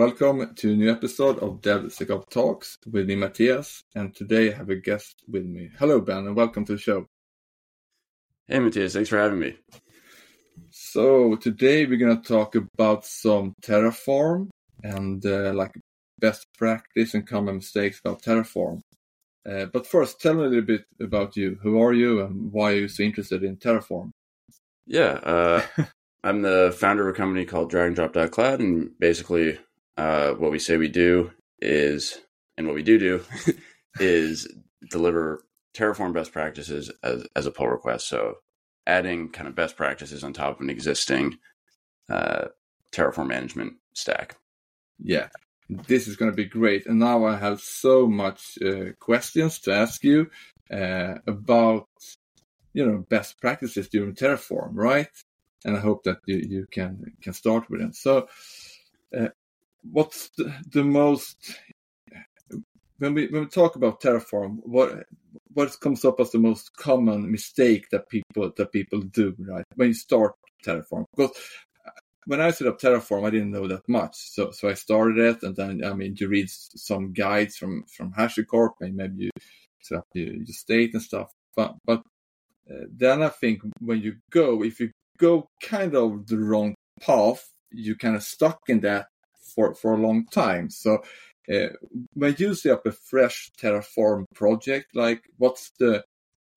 Welcome to a new episode of DevSecOps Talks with me, Mattias, and today I have a guest with me. Hello, Ben, and welcome to the show. Hey, Mattias, thanks for having me. So today we're going to talk about some Terraform and uh, like best practice and common mistakes about Terraform. Uh, but first, tell me a little bit about you. Who are you, and why are you so interested in Terraform? Yeah, uh, I'm the founder of a company called dragondrop.cloud, and basically, uh, what we say we do is, and what we do do, is deliver Terraform best practices as as a pull request. So, adding kind of best practices on top of an existing uh, Terraform management stack. Yeah, this is going to be great. And now I have so much uh, questions to ask you uh, about, you know, best practices during Terraform, right? And I hope that you, you can can start with them. So, uh, what's the, the, most when we when we talk about Terraform? What what comes up as the most common mistake that people that people do, right? When you start Terraform, because when I set up Terraform, I didn't know that much. So so I started it, and then I mean, you read some guides from from HashiCorp, and maybe you set up your, your state and stuff. But but uh, then I think when you go, if you go kind of the wrong path, you kind of stuck in that for for a long time. So uh, when you set up a fresh Terraform project, like what's the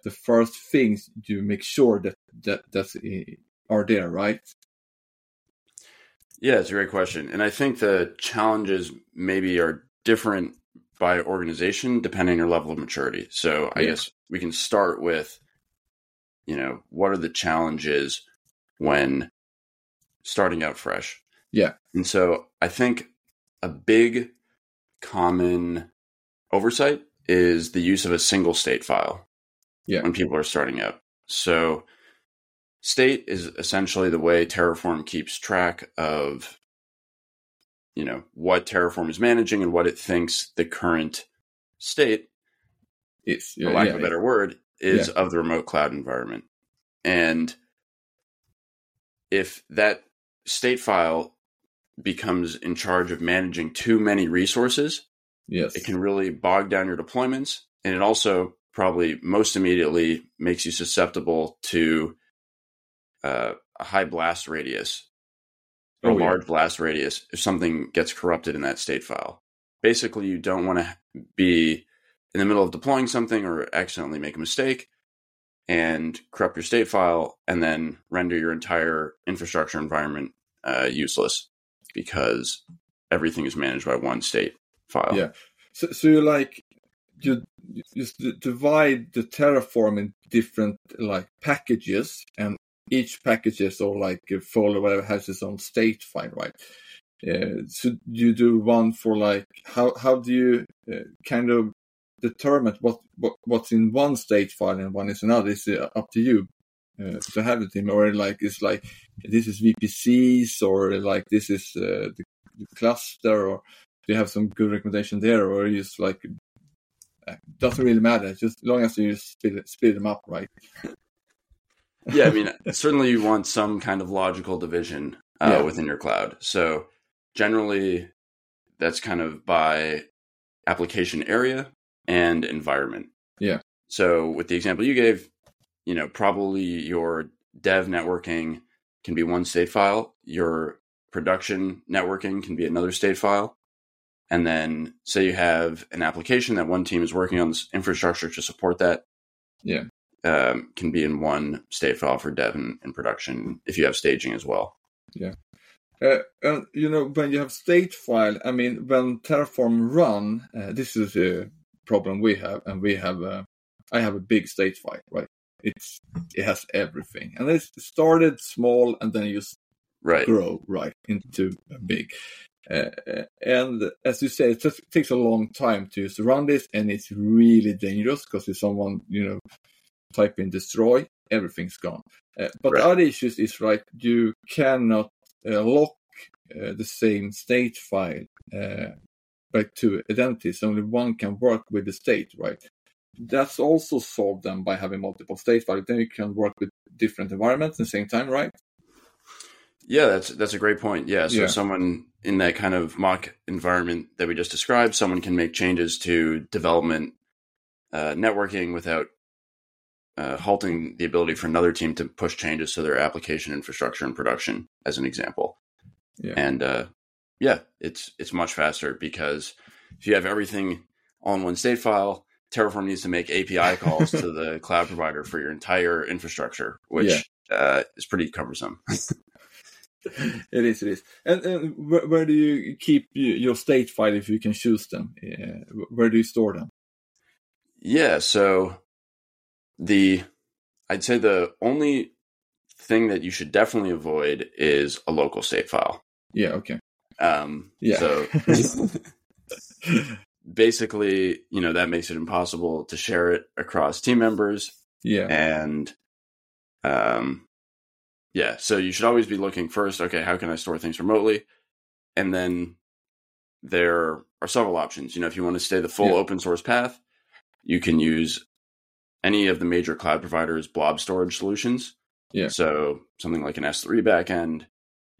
the first things you make sure that that that's uh, are there, right? Yeah, it's a great question. And I think the challenges maybe are different by organization depending on your level of maturity. So I yeah. guess we can start with, you know, what are the challenges when starting out fresh? Yeah. And so I think a big common oversight is the use of a single state file. Yeah. When people are starting up. So state is essentially the way Terraform keeps track of you know what Terraform is managing and what it thinks the current state is, for lack yeah, of a better word, is yeah. of the remote cloud environment. And if that state file becomes in charge of managing too many resources, yes. it can really bog down your deployments. And it also probably most immediately makes you susceptible to uh, a high blast radius or oh, a large yeah. blast radius if something gets corrupted in that state file. Basically, you don't want to be in the middle of deploying something or accidentally make a mistake and corrupt your state file and then render your entire infrastructure environment uh, useless because everything is managed by one state file. Yeah. So, so you like you just divide the Terraform in different like packages, and each packages or like a folder whatever has its own state file, right? Uh, so you do one for like how how do you uh, kind of determine what, what what's in one state file and one is another? Is up to you uh, to have it in, or like it's like this is VPCs or like this is uh, the, the, cluster, or do you have some good recommendation there, or just like uh, doesn't really matter, just as long as you split, split them up, right? yeah, I mean, certainly you want some kind of logical division uh, yeah. within your cloud. So generally, that's kind of by application area and environment. Yeah. So with the example you gave, you know, probably your dev networking can be one state file, your production networking can be another state file. And then say you have an application that one team is working on this infrastructure to support that. Yeah um, can be in one state file for dev and, and production if you have staging as well. Yeah. Uh, and you know when you have state file, I mean when Terraform run, uh, this is a problem we have, and we have a, I have a big state file, right? It's it has everything, and it started small, and then you right. grow right into a big. Uh, and as you say, it just takes a long time to run this, and it's really dangerous because if someone you know type in destroy, everything's gone. Uh, but right. the other issues is right, you cannot uh, lock uh, the same state file uh, back to identities. Only one can work with the state, right? That's also solved then by having multiple state files. Then you can work with different environments at the same time, right? Yeah, that's that's a great point. Yeah, so yeah. someone in that kind of mock environment that we just described, someone can make changes to development uh, networking without uh, halting the ability for another team to push changes to their application infrastructure and production, as an example. Yeah. And uh, yeah, it's it's much faster because if you have everything all in one state file, Terraform needs to make API calls to the cloud provider for your entire infrastructure, which yeah. uh, is pretty cumbersome. it is, it is. And, and where, where, do you keep your state file if you can choose them? Yeah. Where do you store them? Yeah, so the I'd say the only thing that you should definitely avoid is a local state file. Yeah. Okay. Um, yeah. So basically, you know, that makes it impossible to share it across team members. Yeah. And, um, yeah. So you should always be looking first. Okay, how can I store things remotely? And then there are several options. You know, if you want to stay the full yeah. open source path, you can use any of the major cloud providers' blob storage solutions. Yeah. So something like an S3 backend,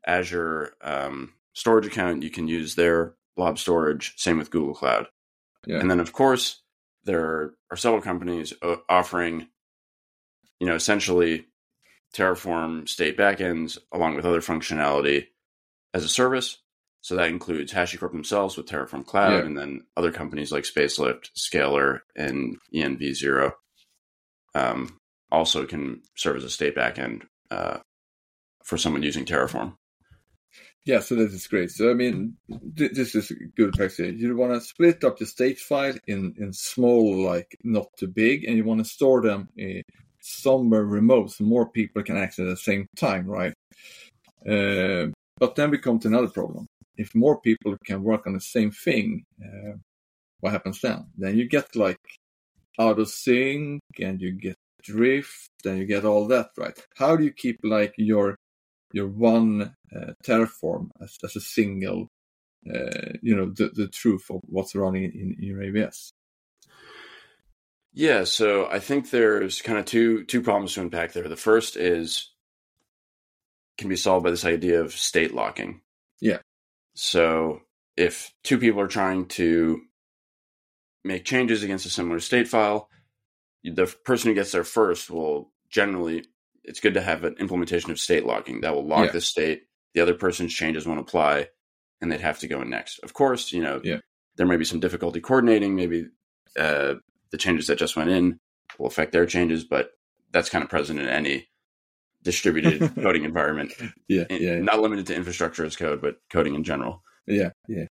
Azure um, storage account, you can use their blob storage. Same with Google Cloud. Yeah. And then, of course, there are several companies uh, offering, you know, essentially Terraform state backends along with other functionality as a service. So that includes HashiCorp themselves with Terraform Cloud, yeah. and then other companies like Spacelift, Scalr, and ENV0 um, also can serve as a state backend uh, for someone using Terraform. Yeah, so that is great. So I mean, th- this is a good practice. You want to split up the state file in in small, like not too big, and you want to store them uh, somewhere remote, so more people can access at the same time, right? Uh, but then we come to another problem. If more people can work on the same thing, uh, what happens then? Then you get like out of sync, and you get drift, and you get all that, right? How do you keep like your your one uh, Terraform as, as a single, uh, you know, the, the truth of what's running in, in your AWS. Yeah, so I think there's kind of two two problems to unpack there. The first is can be solved by this idea of state locking. Yeah. So if two people are trying to make changes against a similar state file, the person who gets there first will generally it's good to have an implementation of state locking that will lock yeah. the state. The other person's changes won't apply, and they'd have to go in next. Of course, you know yeah. there may be some difficulty coordinating. Maybe uh, the changes that just went in will affect their changes, but that's kind of present in any distributed coding environment. Yeah, yeah, not limited to infrastructure as code, but coding in general. Yeah, yeah.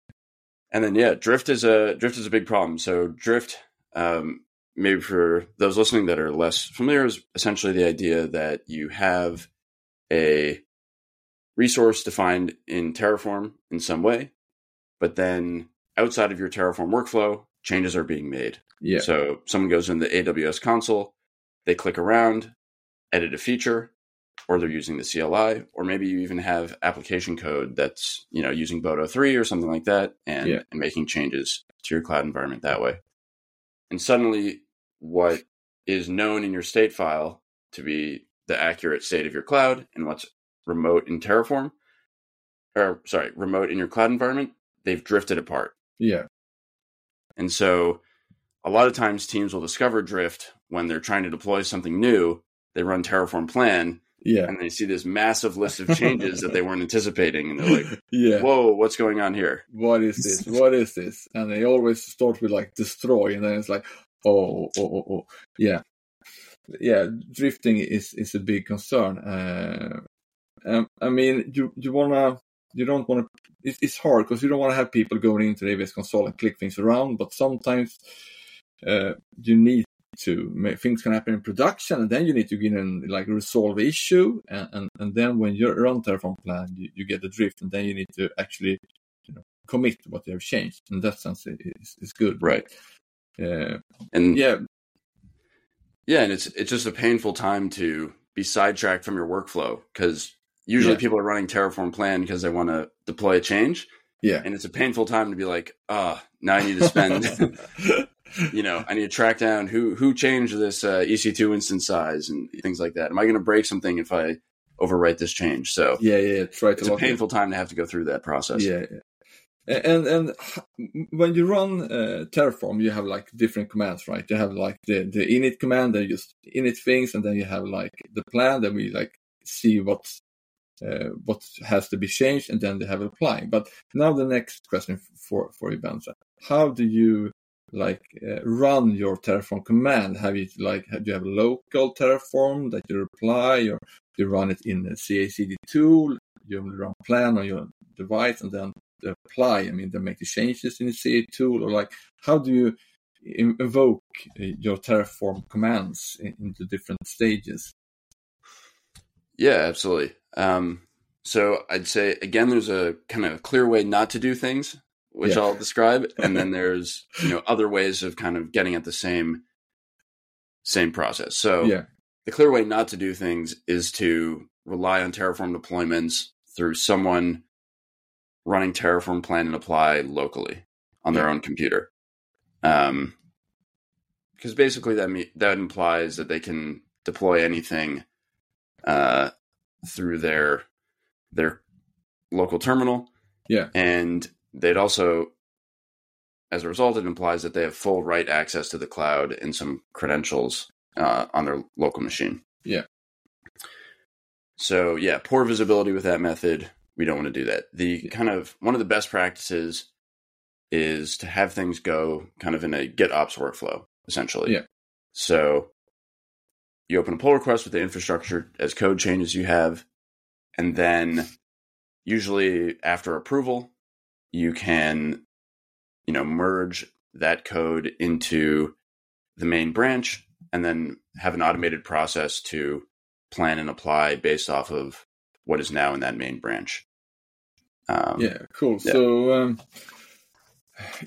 And then yeah, drift is a drift is a big problem. So drift um, maybe for those listening that are less familiar, is essentially the idea that you have a resource defined in Terraform in some way, but then outside of your Terraform workflow, changes are being made. Yeah. So someone goes in the AWS console, they click around, edit a feature, or they're using the CLI, or maybe you even have application code that's you know using Boto three or something like that, and, yeah. and making changes to your cloud environment that way and suddenly what is known in your state file to be the accurate state of your cloud and what's remote in Terraform, or sorry, remote in your cloud environment, they've drifted apart. Yeah. And so a lot of times teams will discover drift when they're trying to deploy something new. They run Terraform plan. Yeah. And they see this massive list of changes that they weren't anticipating. And they're like, yeah. whoa, what's going on here? What is this? What is this? And they always start with like destroy. And then it's like, oh, oh, oh, yeah. Yeah, drifting is, is a big concern. Uh, um, I mean, you, you want to, you don't want to, it's, it's hard because you don't want to have people going into the AWS console and click things around, but sometimes uh, you need to make, things can happen in production and then you need to get in like resolve the issue and, and, and then when you're on Terraform plan you, you, get the drift and then you need to actually you know commit what you have changed in that sense it's, it's good right uh, and yeah yeah and it's it's just a painful time to be sidetracked from your workflow because usually yeah. people are running terraform plan because they want to deploy a change yeah and it's a painful time to be like ah oh, now i need to spend you know, I need to track down who who changed this uh, EC2 instance size and things like that. Am I going to break something if I overwrite this change. So yeah, yeah, try to it's a painful it. time to have to go through that process. Yeah, yeah. And and when you run uh, Terraform, you have like different commands, right? You have like the, the init command that just init things, and then you have like the plan that we like see what uh, what has to be changed, and then they have apply. But now the next question for for you, how do you like uh, run your Terraform command? Have you like do you have a local Terraform that you apply, or do you run it in a CI/CD tool? You run plan on your device, and then apply? I mean, they make the changes in the CI tool, or like how do you invoke uh, your Terraform commands into different stages? Yeah, absolutely. Um, so I'd say again, there's a kind of clear way not to do things, which yeah. I'll describe, and then there's you know other ways of kind of getting at the same same process. So yeah. the clear way not to do things is to rely on Terraform deployments through someone running Terraform plan and apply locally on their own computer. Um, because basically that me- that implies that they can deploy anything uh, through their their local terminal. Yeah, and they'd also, as a result, it implies that they have full write access to the cloud and some credentials uh, on their local machine. Yeah. So yeah, poor visibility with that method we don't want to do that. The kind of one of the best practices is to have things go kind of in a GitOps workflow, essentially. Yeah. So you open a pull request with the infrastructure as code changes you have, and then usually after approval, you can, you know, merge that code into the main branch and then have an automated process to plan and apply based off of what is now in that main branch. Um, yeah, cool. Yeah. So, um,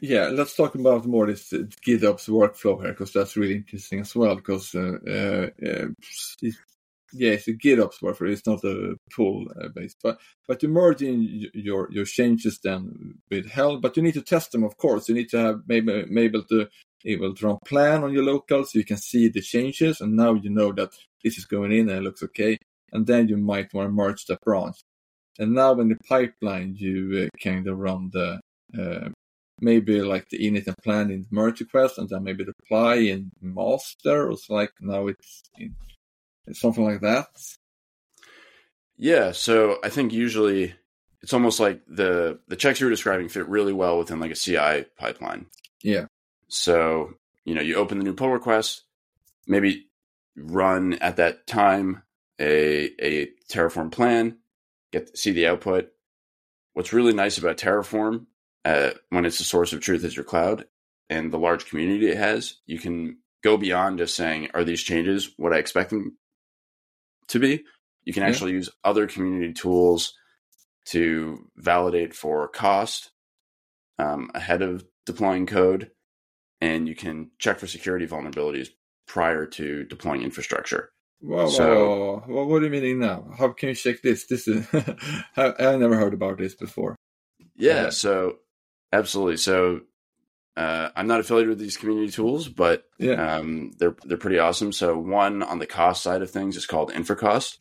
yeah, let's talk about more this GitOps workflow here because that's really interesting as well. Because uh, uh, uh yeah, it's a GitOps workflow. It's not a pull uh, based, but but you merge in your your changes then with help. But you need to test them, of course. You need to have maybe able to able to run plan on your local so you can see the changes, and now you know that this is going in and it looks okay. And then you might want to merge that branch. And now in the pipeline, you uh, kind of run the uh, maybe like the init and plan in merge request, and then maybe the apply in master, or so like now it's in, something like that. Yeah, so I think usually it's almost like the the checks you were describing fit really well within like a CI pipeline. Yeah. So you know, you open the new pull request, maybe run at that time a a Terraform plan, get see the output. What's really nice about Terraform, uh, when it's a source of truth as your cloud and the large community it has, you can go beyond just saying, "Are these changes what I expect them to be?" You can actually use other community tools to validate for cost um, ahead of deploying code, and you can check for security vulnerabilities prior to deploying infrastructure. Whoa, so, whoa, what are you meaning now? How can you check this? This is I, I never heard about this before. Yeah, uh, so absolutely. So uh, I'm not affiliated with these community tools, but yeah. um, they're they're pretty awesome. So one on the cost side of things is called InfraCost.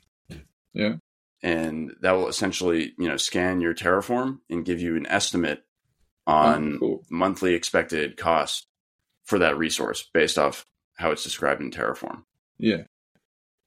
Yeah, and that will essentially you know scan your Terraform and give you an estimate on oh, cool. monthly expected cost for that resource based off how it's described in Terraform. Yeah.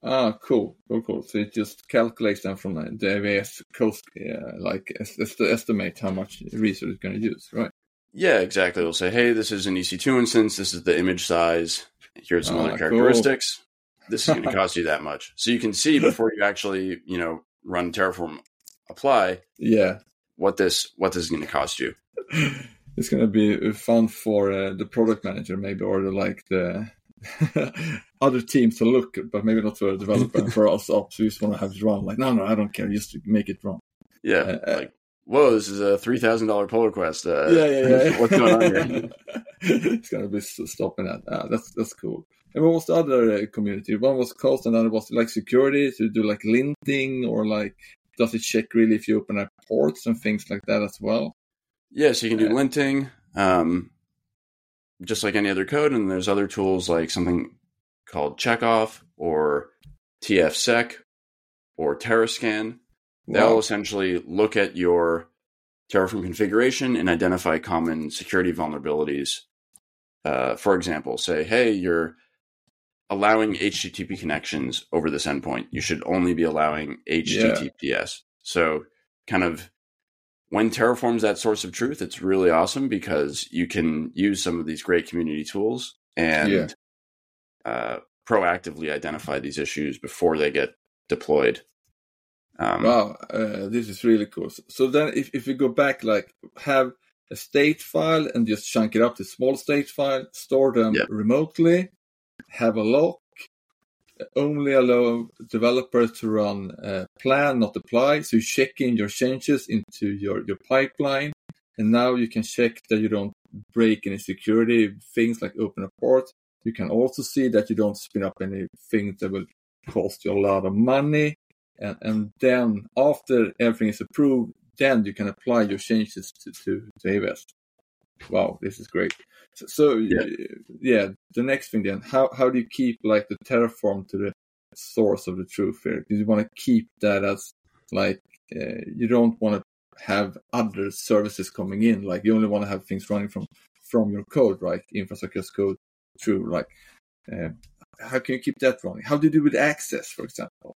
Ah, cool, cool, cool. So it just calculates them from the AWS cost, uh, like es- estimate how much resource it's going to use, right? Yeah, exactly. It'll say, hey, this is an EC2 instance. This is the image size. Here's some ah, other characteristics. Cool. This is going to cost you that much. So you can see before you actually, you know, run Terraform apply. Yeah. What this what this is going to cost you. It's going to be fun for uh, the product manager, maybe, or the, like the other teams to look, but maybe not for a developer and for us ops. We just want to have it run. Like, no, no, I don't care. Just make it run. Yeah. Uh, uh like, whoa, this is a three thousand dollar pull request. Uh, yeah, yeah, yeah. what's going on here? it's gonna be stopping that. Ah, that's that's cool. And what was the other uh, community? One was cost, and other was like security to do like linting or like does it check really if you open up ports and things like that as well? Yeah, so you can do linting. Um, just like any other code. And there's other tools like something called Checkov or TFSec, or Terrascan. They'll Wow. essentially look at your Terraform configuration and identify common security vulnerabilities. Uh, for example, say, hey, you're allowing HTTP connections over this endpoint. You should only be allowing HTTPS. So, kind of when Terraform's that source of truth, it's really awesome because you can use some of these great community tools and Yeah. uh, proactively identify these issues before they get deployed. Um, Wow, uh, this is really cool. So- then, if, if we go back, like have a state file and just chunk it up to small state file, store them Yeah. remotely, have a lock, only allow developers to run uh, plan, not apply. So you check in your changes into your, your pipeline, and now you can check that you don't break any security things like open a port. You can also see that you don't spin up any things that will cost you a lot of money and, and then after everything is approved, then you can apply your changes to, to, to AWS. Wow, this is great. So, so Yeah. yeah. the next thing then, how, how do you keep like the Terraform to the source of the truth here? Do you want to keep that as like, uh, you don't want to have other services coming in, like you only want to have things running from, from your code, right? Infrastructure as code through, like, uh, how can you keep that running? How do you do with access, for example?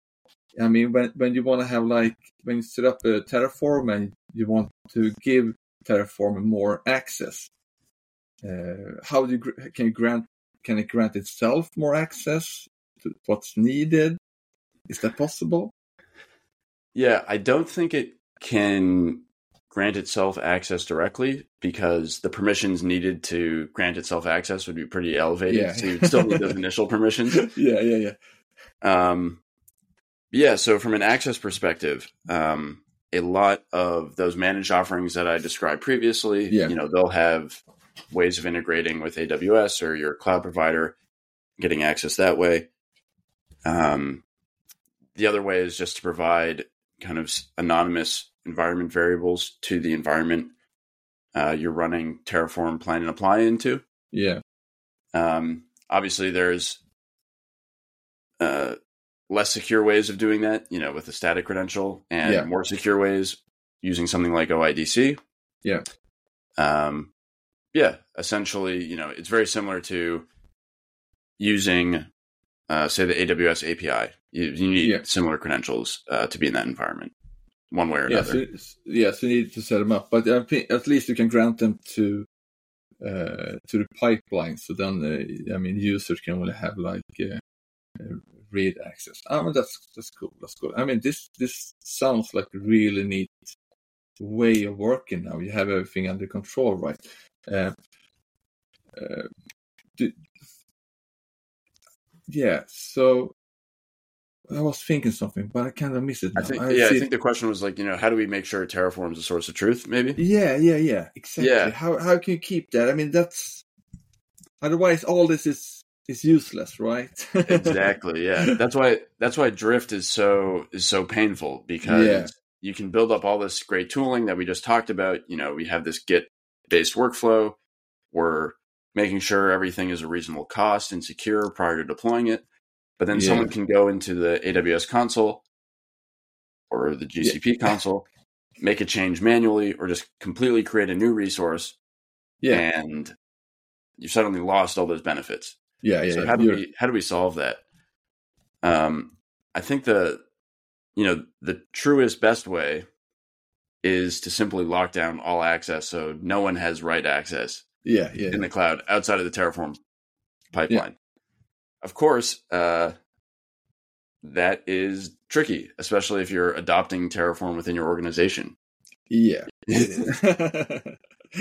I mean, when when you want to have like when you set up a Terraform and you want to give Terraform more access, uh, how do you can you grant can it grant itself more access to what's needed? Is that possible? Yeah, I don't think it can grant itself access directly because the permissions needed to grant itself access would be pretty elevated. Yeah. So you'd still need those initial permissions. yeah, yeah, yeah. Um, yeah, so from an access perspective, um, a lot of those managed offerings that I described previously, Yeah. you know, they'll have ways of integrating with AWS or your cloud provider, getting access that way. Um, the other way is just to provide kind of anonymous environment variables to the environment uh, you're running Terraform plan and apply into. Yeah, Um, obviously, there's uh, less secure ways of doing that, you know, with a static credential, and Yeah. more secure ways using something like OIDC. Yeah. Um, yeah. Essentially, you know, it's very similar to using, uh, say, the AWS API. You, you need Yeah. similar credentials uh, to be in that environment, one way or another. yeah. So you need to set them up, but at least you can grant them to uh, to the pipeline. So then, uh, I mean, users can only have like uh, read access. I mean, that's that's cool. That's cool. I mean, this this sounds like a really neat way of working now. You have everything under control, right? Uh, uh, do, yeah. So I was thinking something, but I kind of missed it. I think, I yeah, I think the question was like, you know, how do we make sure Terraform is a source of truth? Maybe. Yeah, yeah, yeah, exactly. Yeah. How how can you keep that? I mean, that's otherwise all this is is useless, right? exactly yeah. That's why that's why drift is so is so painful because Yeah. you can build up all this great tooling that we just talked about. You know we have this git based workflow. We're making sure everything is a reasonable cost and secure prior to deploying it. But then Yeah. someone can go into the aws console or the gcp console make a change manually or just completely create a new resource yeah, and you've suddenly lost all those benefits yeah, yeah. so yeah. how do You're- we how do we solve that? Um, I think the you know the truest best way is to simply lock down all access so no one has write access yeah, yeah, in the cloud outside of the Terraform pipeline. Of course, uh, that is tricky, especially if you're adopting Terraform within your organization. yeah.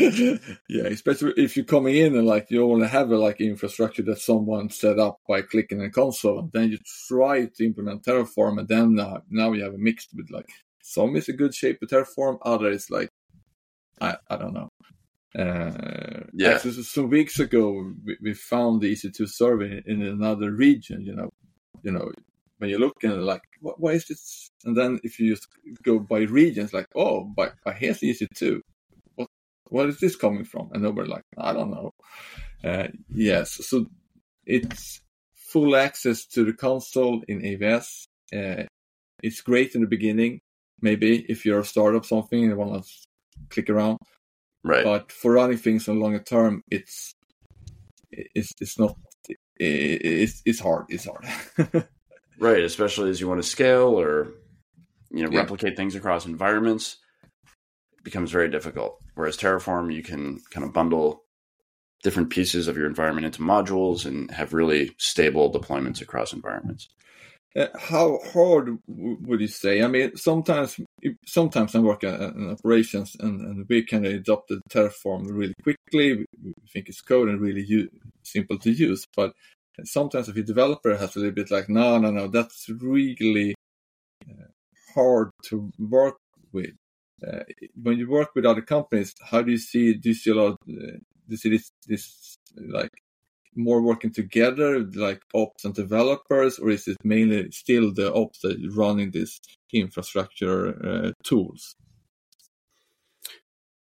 yeah, especially if you're coming in and like you only have a like infrastructure that someone set up by clicking a console, and then you try to implement Terraform, and then now, now you have a mixed with like some is a good shape with Terraform, other is like I I don't know. Uh, Yeah. actually, so some weeks ago, we, we found the EC2 server in, in another region. You know, you know, when you look and like, what, why is this? And then if you just go by regions, like, oh, but, but here's the EC2. What what is this coming from? And nobody like, I don't know. Uh, yes, so it's full access to the console in AWS. Uh, it's great in the beginning, maybe if you're a startup something and you want to click around. Right. But for running things on longer term, it's it's it's not it's it's hard. It's hard. right, especially as you want to scale or you know yeah. replicate things across environments. Becomes very difficult. Whereas Terraform, you can kind of bundle different pieces of your environment into modules and have really stable deployments across environments. Uh, how hard would you say? I mean, sometimes sometimes I work in operations and, and we can adopt the Terraform really quickly. We think it's code and really simple to use. But sometimes if a developer has a little bit like, no, no, no, that's really uh, hard to work with. Uh, when you work with other companies, how do you see? Do you see a lot? Uh, do you see this, this like more working together, like ops and developers, or is it mainly still the ops that running these infrastructure uh, tools?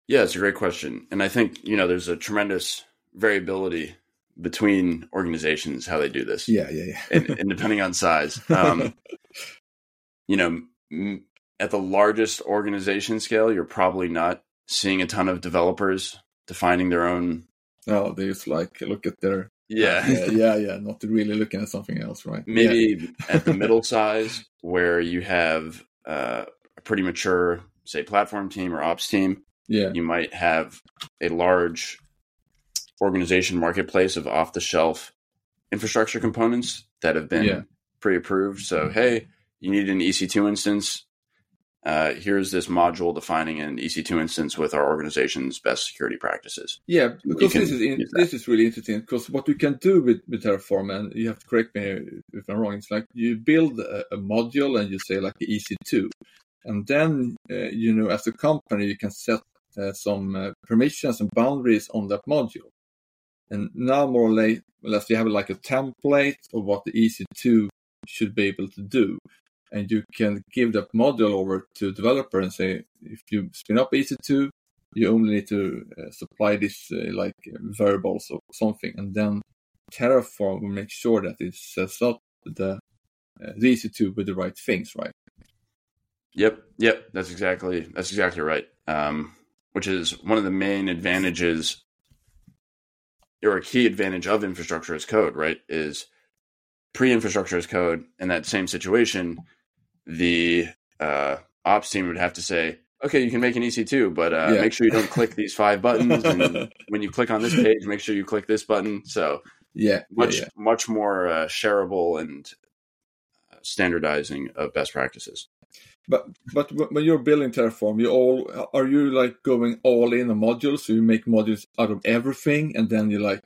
Yeah, it's a great question, and I think you know there's a tremendous variability between organizations how they do this. Yeah, yeah, yeah. and, and, depending on size, um, you know, m- at the largest organization scale, you're probably not seeing a ton of developers defining their own. Oh, they just like look at their yeah. yeah, yeah, yeah. Not really looking at something else, right? Maybe yeah. at the middle size where you have uh, a pretty mature, say, platform team or ops team. Yeah. You might have a large organization marketplace of off the shelf infrastructure components that have been yeah. pre approved. So, hey, you need an EC2 instance uh, here's this module defining an EC2 instance with our organization's best security practices. Yeah, because this is in, this is really interesting because what we can do with, with Terraform, and you have to correct me if I'm wrong, it's like you build a, a module and you say like EC2, and then uh, you know as a company you can set uh, some uh, permissions and boundaries on that module, and now more or less you have like a template of what the EC2 should be able to do and you can give that module over to developer and say, if you spin up EC2, you only need to uh, supply this uh, like variables or something, and then Terraform will make sure that it sets up the, uh, the EC2 with the right things, right? Yep, yep, that's exactly that's exactly right. Um, which is one of the main advantages, or a key advantage of infrastructure as code, right? Is pre-infrastructure as code in that same situation the uh, ops team would have to say, okay, you can make an EC2, but uh, yeah. make sure you don't click these five buttons. And when you click on this page, make sure you click this button. So yeah, much yeah, yeah. much more uh, shareable and uh, standardizing of best practices. But but when you're building Terraform, you all are you like going all in on modules? So you make modules out of everything, and then you like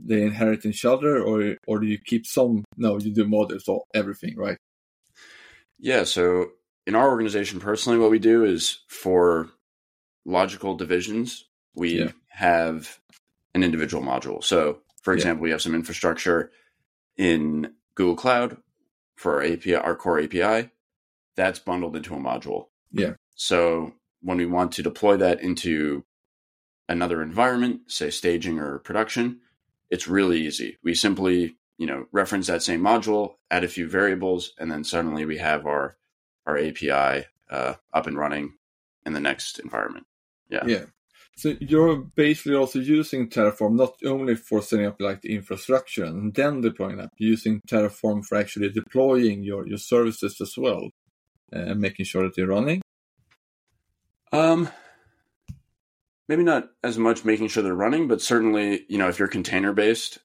they inherit each other, or or do you keep some? No, you do modules or everything, right? Yeah. So in our organization, personally, what we do is for logical divisions, we yeah. have an individual module. So, for example, yeah. we have some infrastructure in Google Cloud for our API, our core API. That's bundled into a module. Yeah. So when we want to deploy that into another environment, say staging or production, it's really easy. We simply you know, reference that same module, add a few variables, and then suddenly we have our our API uh, up and running in the next environment. Yeah. Yeah. So you're basically also using Terraform not only for setting up like the infrastructure and then deploying that, using Terraform for actually deploying your, your services as well, and uh, making sure that they're running. Um, maybe not as much making sure they're running, but certainly, you know, if you're container based,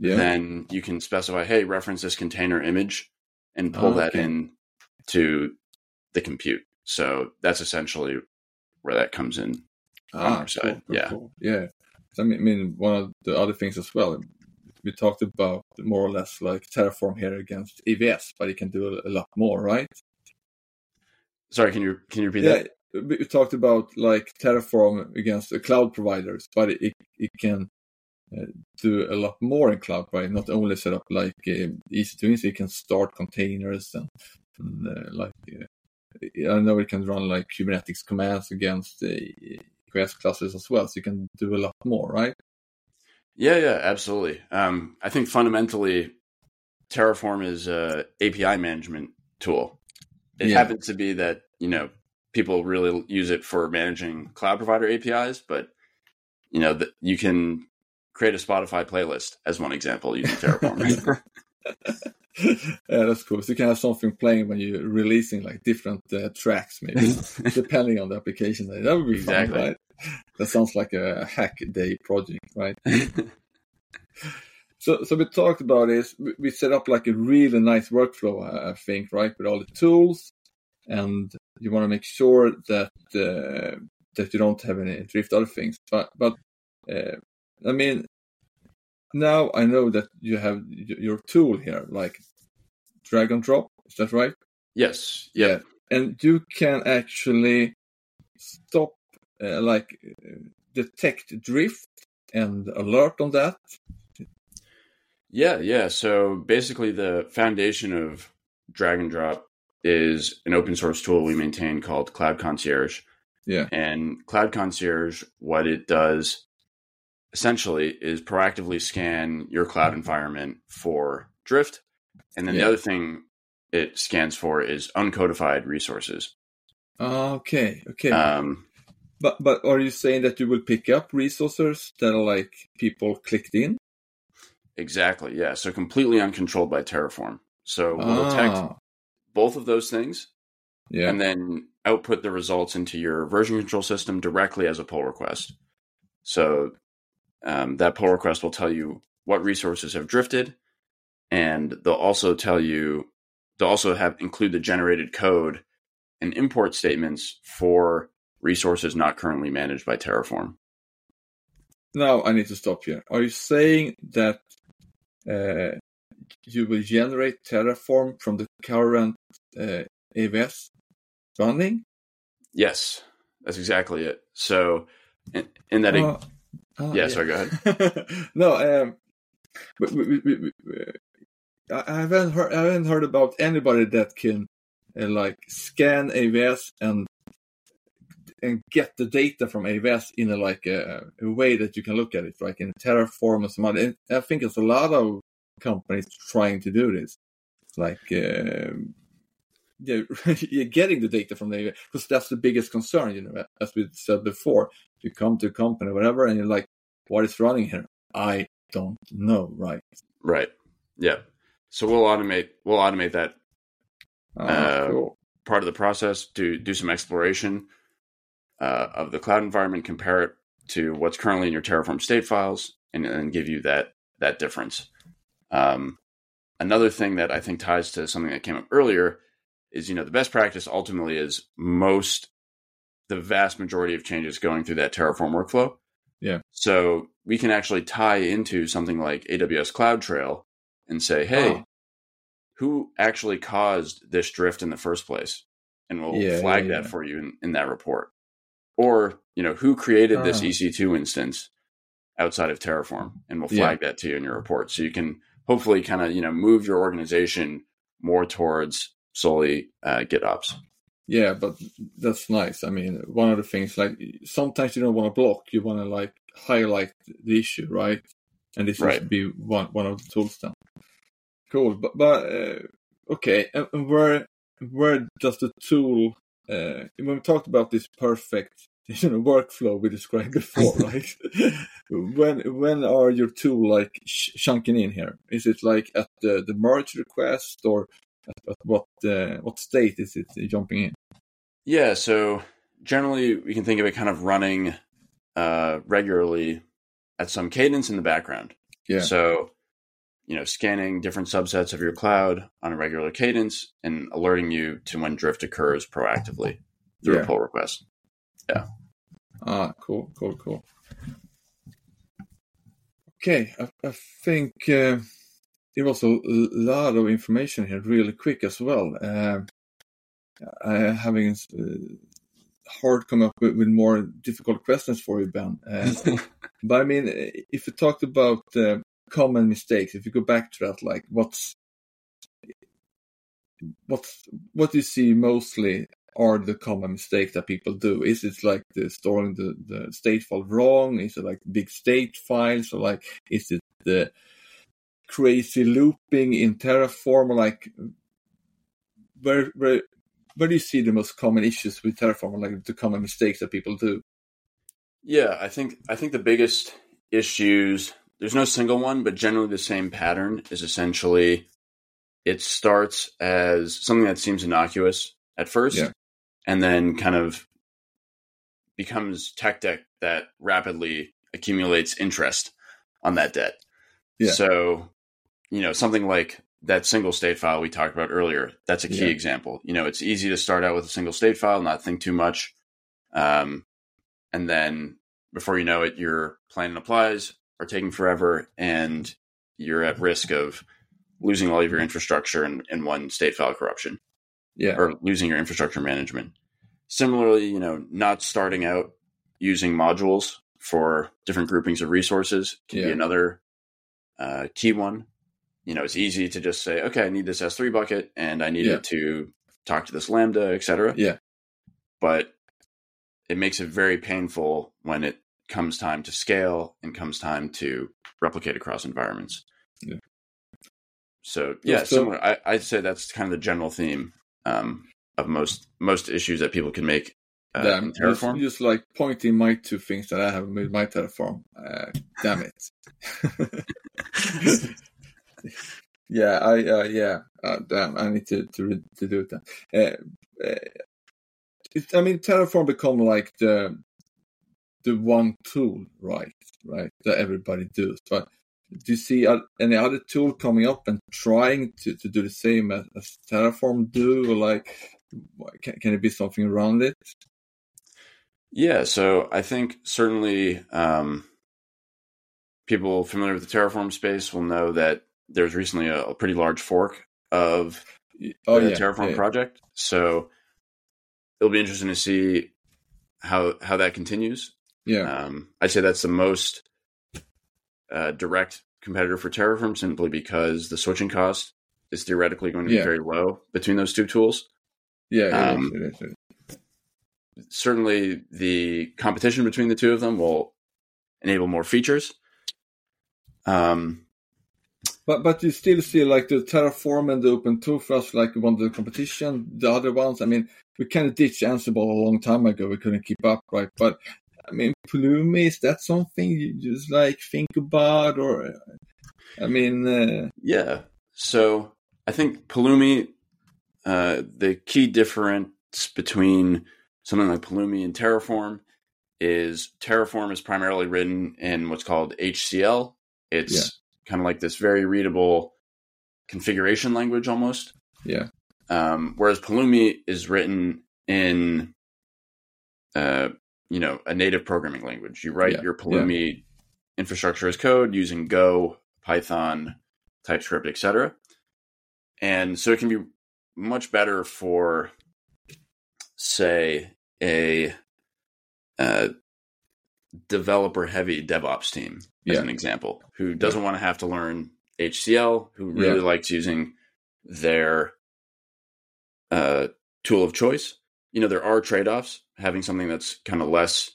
yeah. then you can specify, hey, reference this container image and pull oh, that in to the compute. So that's essentially where that comes in ah, on our side. Cool, yeah. Cool. Yeah. I mean, I mean, one of the other things as well, we talked about more or less like Terraform here against AWS, but it can do a, lot more, right? Sorry, can you can you repeat yeah, that? We talked about like Terraform against the cloud providers, but it, it can do a lot more in cloud, right? Not only set up like uh, EC2s, you can start containers and, and uh, like I know it can run like Kubernetes commands against the EKS clusters as well, so you can do a lot more, right? Yeah, yeah, absolutely. Um, I think fundamentally, Terraform is a API management tool. it yeah. happens to be that you know people really use it for managing cloud provider APIs, but you know that you can create a Spotify playlist as one example using Terraform. yeah, that's cool. So you can have something playing when you're releasing like different uh, tracks, maybe depending on the application. That would be exactly. fun, right? That sounds like a hack day project, right? so, so we talked about this. We set up like a really nice workflow, I think, right, with all the tools, and you want to make sure that uh, that you don't have any drift other things. But, but uh, I mean, now I know that you have your tool here, like dragondrop. Is that right? Yes. Yep. Yeah. And you can actually stop, uh, like, detect drift and alert on that. Yeah, yeah. So basically, the foundation of dragondrop is an open source tool we maintain called Cloud Concierge. Yeah. And Cloud Concierge, what it does essentially is proactively scan your cloud environment for drift. And then yeah. the other thing it scans for is uncodified resources. Okay, okay. Um, but but are you saying that you will pick up resources that are like people clicked in? Exactly. Yeah. So completely uncontrolled by Terraform. So we'll ah. detect both of those things. Yeah. And then output the results into your version control system directly as a pull request. So um, that pull request will tell you what resources have drifted, and they'll also tell you they'll also have include the generated code and import statements for resources not currently managed by Terraform. Now I need to stop here. Are you saying that uh, you will generate Terraform from the current uh, AWS running? Yes, that's exactly it. So, in, in that, uh, uh, yeah, yeah, sorry, go ahead. no, um, we, we, we, I haven't heard. I haven't heard about anybody that can uh, like scan AWS and and get the data from AWS in a like a, a, way that you can look at it, like in Terraform or some other. I think there's a lot of companies trying to do this, like. Uh, yeah, you're getting the data from the because that's the biggest concern, you know. As we said before, you come to a company, whatever, and you're like, "What is running here? I don't know." Right. Right. Yeah. So we'll automate. We'll automate that oh, uh, cool. part of the process. to do some exploration uh, of the cloud environment, compare it to what's currently in your Terraform state files, and then give you that that difference. Um, another thing that I think ties to something that came up earlier is you know the best practice ultimately is most the vast majority of changes going through that Terraform workflow. Yeah. So we can actually tie into something like AWS CloudTrail and say, hey, oh. who actually caused this drift in the first place? And we'll yeah, flag yeah, that yeah. for you in, in, that report. Or, you know, who created this ah. EC2 instance outside of Terraform? And we'll flag that to you in your report. So you can hopefully kind of, you know, move your organization more towards solely uh, GitOps. Yeah, but that's nice. I mean, one of the things like sometimes you don't want to block, you want to like highlight the issue, right? And this right. would be one one of the tools then. Cool, but but uh, okay, and where where does the tool? Uh, when we talked about this perfect you know workflow we described before, right? when when are your tool like chunking in here? Is it like at the the merge request or at what uh, what state is it jumping in? Yeah, so generally we can think of it kind of running uh, regularly at some cadence in the background. Yeah. So you know, scanning different subsets of your cloud on a regular cadence and alerting you to when drift occurs proactively through yeah. a pull request. Yeah. Ah, cool, cool, cool. Okay, I, I think uh, there was a lot of information here really quick as well. Uh, I having uh, hard come up with, with, more difficult questions for you, Ben. Uh, but I mean, if you talked about uh, common mistakes, if you go back to that, like what's what's what do you see mostly are the common mistakes that people do? Is it like the storing the, the state file wrong? Is it like big state files or like is it the crazy looping in Terraform, like where where where do you see the most common issues with Terraform, like the common mistakes that people do? Yeah, I think I think the biggest issues there's no single one, but generally the same pattern is essentially it starts as something that seems innocuous at first, Yeah. and then kind of becomes tech debt that rapidly accumulates interest on that debt. Yeah. So, you know, something like that single state file we talked about earlier, that's a key Yeah. example. You know, it's easy to start out with a single state file, not think too much. Um, and then before you know it, your plan and applies are taking forever and you're at risk of losing all of your infrastructure in, in one state file corruption Yeah, or losing your infrastructure management. Similarly, you know, not starting out using modules for different groupings of resources can be another uh, key one. You know, it's easy to just say, okay, I need this S3 bucket and I need Yeah. it to talk to this Lambda, et cetera. Yeah. But it makes it very painful when it comes time to scale and comes time to replicate across environments. Yeah. So yeah, So- similar. I, I'd say that's kind of the general theme um, of most most issues that people can make uh, damn, in just, just like pointing my two things that I haven't made my Terraform. Uh, damn it. yeah, I uh, yeah, uh, damn, I need to to, to do. Then. Uh, uh, it, I mean, Terraform become like the the one tool, right? Right, that everybody does. But do you see uh, any other tool coming up and trying to, to do the same as, as Terraform do, or like, can, can it be something around it? Yeah, so I think certainly um, people familiar with the Terraform space will know that there's recently a, a pretty large fork of Oh the yeah, Terraform yeah. project. So it'll be interesting to see how how that continues. Yeah, Um, I'd say that's the most uh, direct competitor for Terraform simply because the switching cost is theoretically going to be Yeah. very low between those two tools. yeah, um, is, it is, it is. Certainly, the competition between the two of them will enable more features. Um, But but you still see like the Terraform and the OpenTofu as like one of the competition. The other ones, I mean, we kind of ditched Ansible a long time ago. We couldn't keep up, right? But I mean, Pulumi is that something you just like think about, or I mean, uh, Yeah. So I think Pulumi, uh, the key difference between something like Pulumi and Terraform is Terraform is primarily written in what's called HCL. It's Yeah. Kind of like this very readable configuration language almost. yeah, Um, whereas Pulumi is written in, uh, you know, a native programming language. You write Yeah, your Pulumi infrastructure as code using Go, Python, TypeScript, etc. And so it can be much better for, say, a uh, developer-heavy DevOps team, as Yeah. an example, who doesn't want to have to learn HCL, who really Yeah. likes using their uh, tool of choice. You know, there are trade offs having something that's kind of less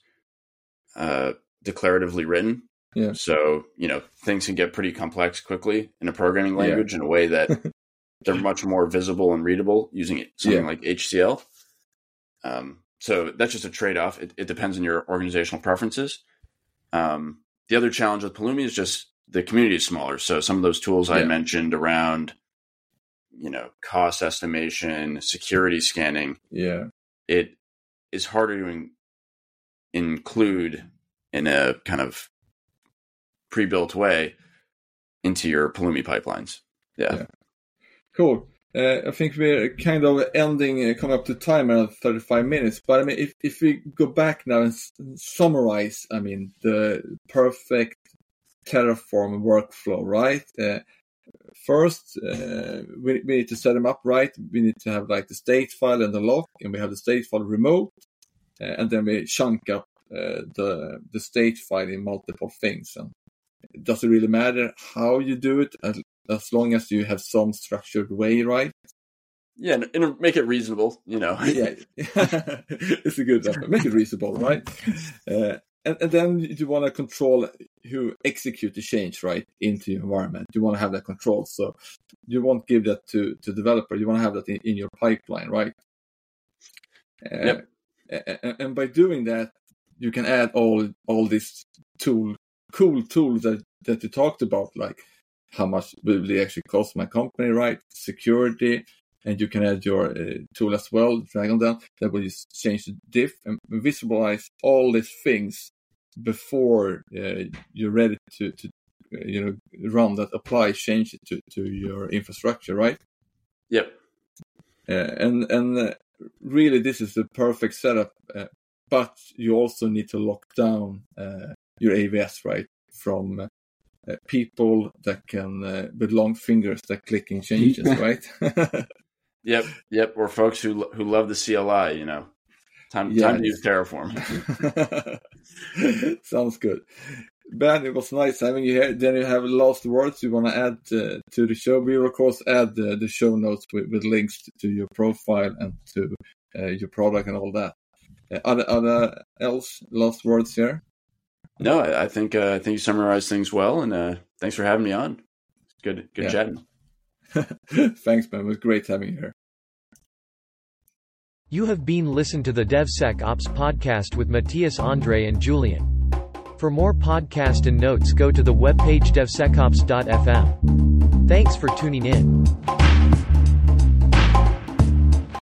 uh, declaratively written. Yeah. So, you know, things can get pretty complex quickly in a programming Yeah. language in a way that they're much more visible and readable using something Yeah. like HCL. Um, so that's just a trade off. It, it depends on your organizational preferences. Um, the other challenge with Pulumi is just the community is smaller. So some of those tools I mentioned around, you know, cost estimation, security scanning, yeah, it is harder to in- include in a kind of pre-built way into your Pulumi pipelines. Yeah. Yeah. cool. Uh, I think we're kind of ending, uh, coming up to time around 35 minutes. But I mean, if, if we go back now and s- summarize, I mean, the perfect Terraform workflow, right? Uh, first, we, we need to set them up right. We need to have like the state file and the lock, and we have the state file remote, and then we chunk up the the state file in multiple things. And it doesn't really matter how you do it, as, as long as you have some structured way, right? Yeah. And, and make it reasonable, you know. yeah, it's a good example. Make it reasonable, right? Uh, and, and then you want to control who execute the change, right, into your environment. You want to have that control. So you won't give that to to developer. You want to have that in, in your pipeline, right? Uh, yep. and by doing that, you can add all all these tool cool tools that that you talked about, like how much will they actually cost my company, right? Security, and you can add your uh, tool as well, dragondrop. That will just change the diff and visualize all these things before uh, you're ready to, to uh, you know run that apply change it to, to your infrastructure, right? Yep. Uh, and and uh, really, this is the perfect setup. Uh, but you also need to lock down your AWS, right? From people that can with long fingers that clicking changes, right? Yep, yep. Or folks who who love the CLI, you know. Time, yes. time to use Terraform. Sounds good. Ben, it was nice having you here. Then you have last words you want to add uh, to the show. We, will, of course, add uh, the show notes with, with links to, to, your profile and to uh, your product and all that. Uh, other, other else, last words here? No, I, I think uh, I think you summarized things well, and uh, thanks for having me on. Good, good yeah. chatting. Thanks, man. It was great having you here. You have been listened to the DevSecOps podcast with Mattias Andrey and Julien. For more podcast and notes go to the webpage devsecops.fm. Thanks for tuning in.